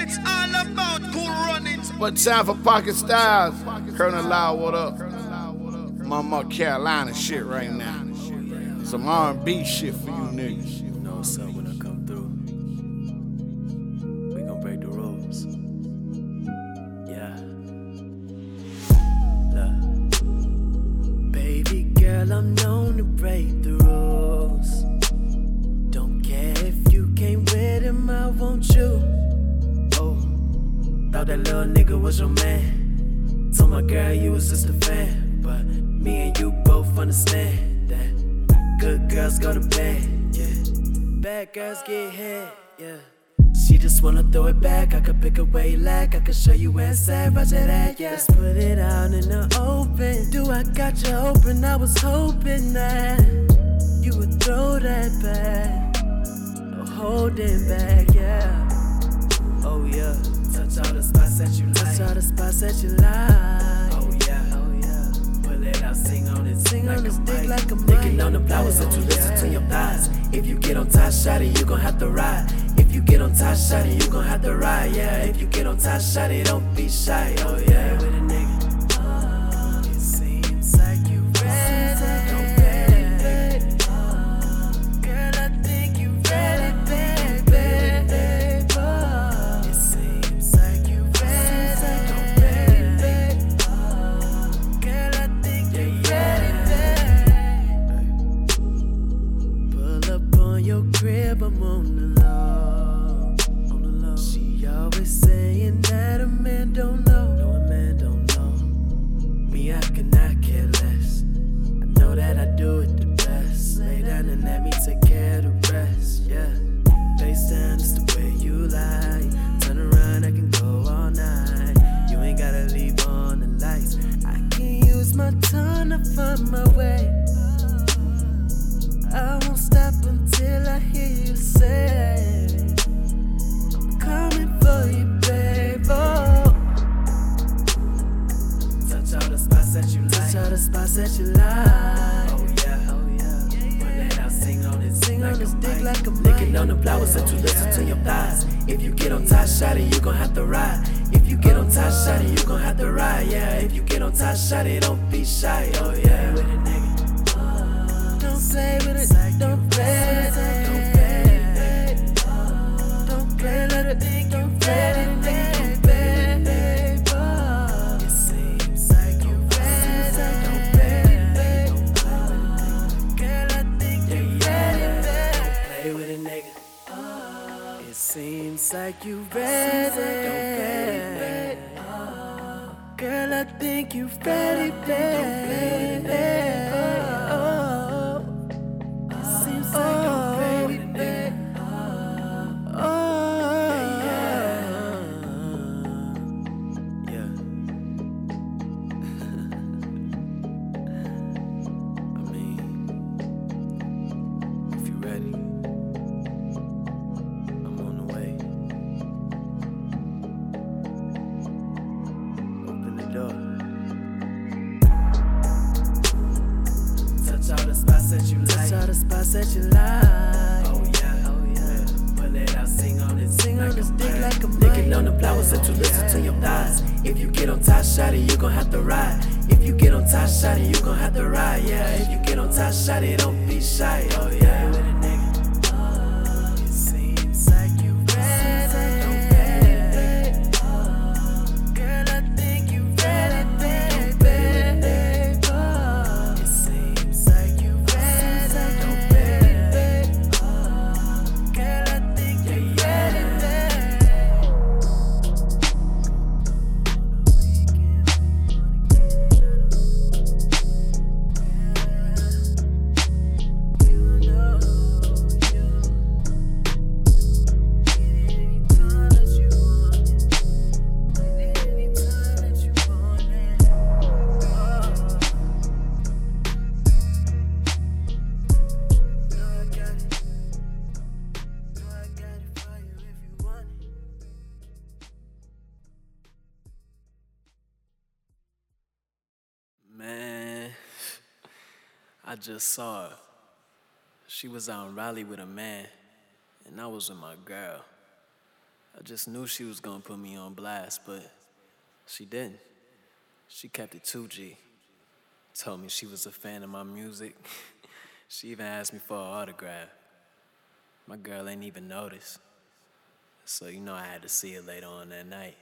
and it's all about cool runnings. What time for pocket styles? Colonel Loud, what up? Mama Carolina shit right now. Some R&B shit for you niggas. You know what's up when I come through. We gon' break the rules. Yeah. Look. Baby girl, I'm known to break the rules. Don't care if you came with him, I want you. Thought that little nigga was your man. Told my girl you was just a fan. But me and you both understand that good girls go to bed, yeah. Bad girls get hit, yeah. She just wanna throw it back. I could pick a way like I could show you where it's at. Roger that, yeah. Let's put it out in the open. Do I got you open? I was hoping that you would throw that back. No holding back, yeah. That you listen to your thighs. If you get on top, shotty, you gon' have to ride. If you get on top, shotty, you gon' have to ride. Yeah. If you get on top, shotty, don't be shy. Oh yeah. Crib, I'm on that you like. Touch all the spots that you like. Oh yeah, oh yeah. Pull it out, sing on it, sing on like the a stick like a Licking mic. on the flowers that you listen to your thighs. If you get on top, shotty, you gon' have to ride. If you get on top, shotty, you gon' have to ride. Yeah, if you get on top, shotty, don't be shy. Oh yeah, seems like you ready. Girl, I think you ready, baby. Door. Touch all the spots that you like. Touch all the spots that you like. Oh yeah, oh yeah. Pull it out, sing on it, Sing on the stick like a Licking on the flowers that you listen to your thighs. If you get on top, shotty, you gon' have to ride. If you get on top, shotty, you gon' have to ride. Yeah, if you get on top, shotty, don't be shy. Oh yeah, I just saw her. She was out in Raleigh with a man, and I was with my girl. I just knew she was gonna put me on blast, but she didn't. She kept it 2G. Told me she was a fan of my music. she even asked me for an autograph. My girl ain't even noticed. So you know I had to see her later on that night.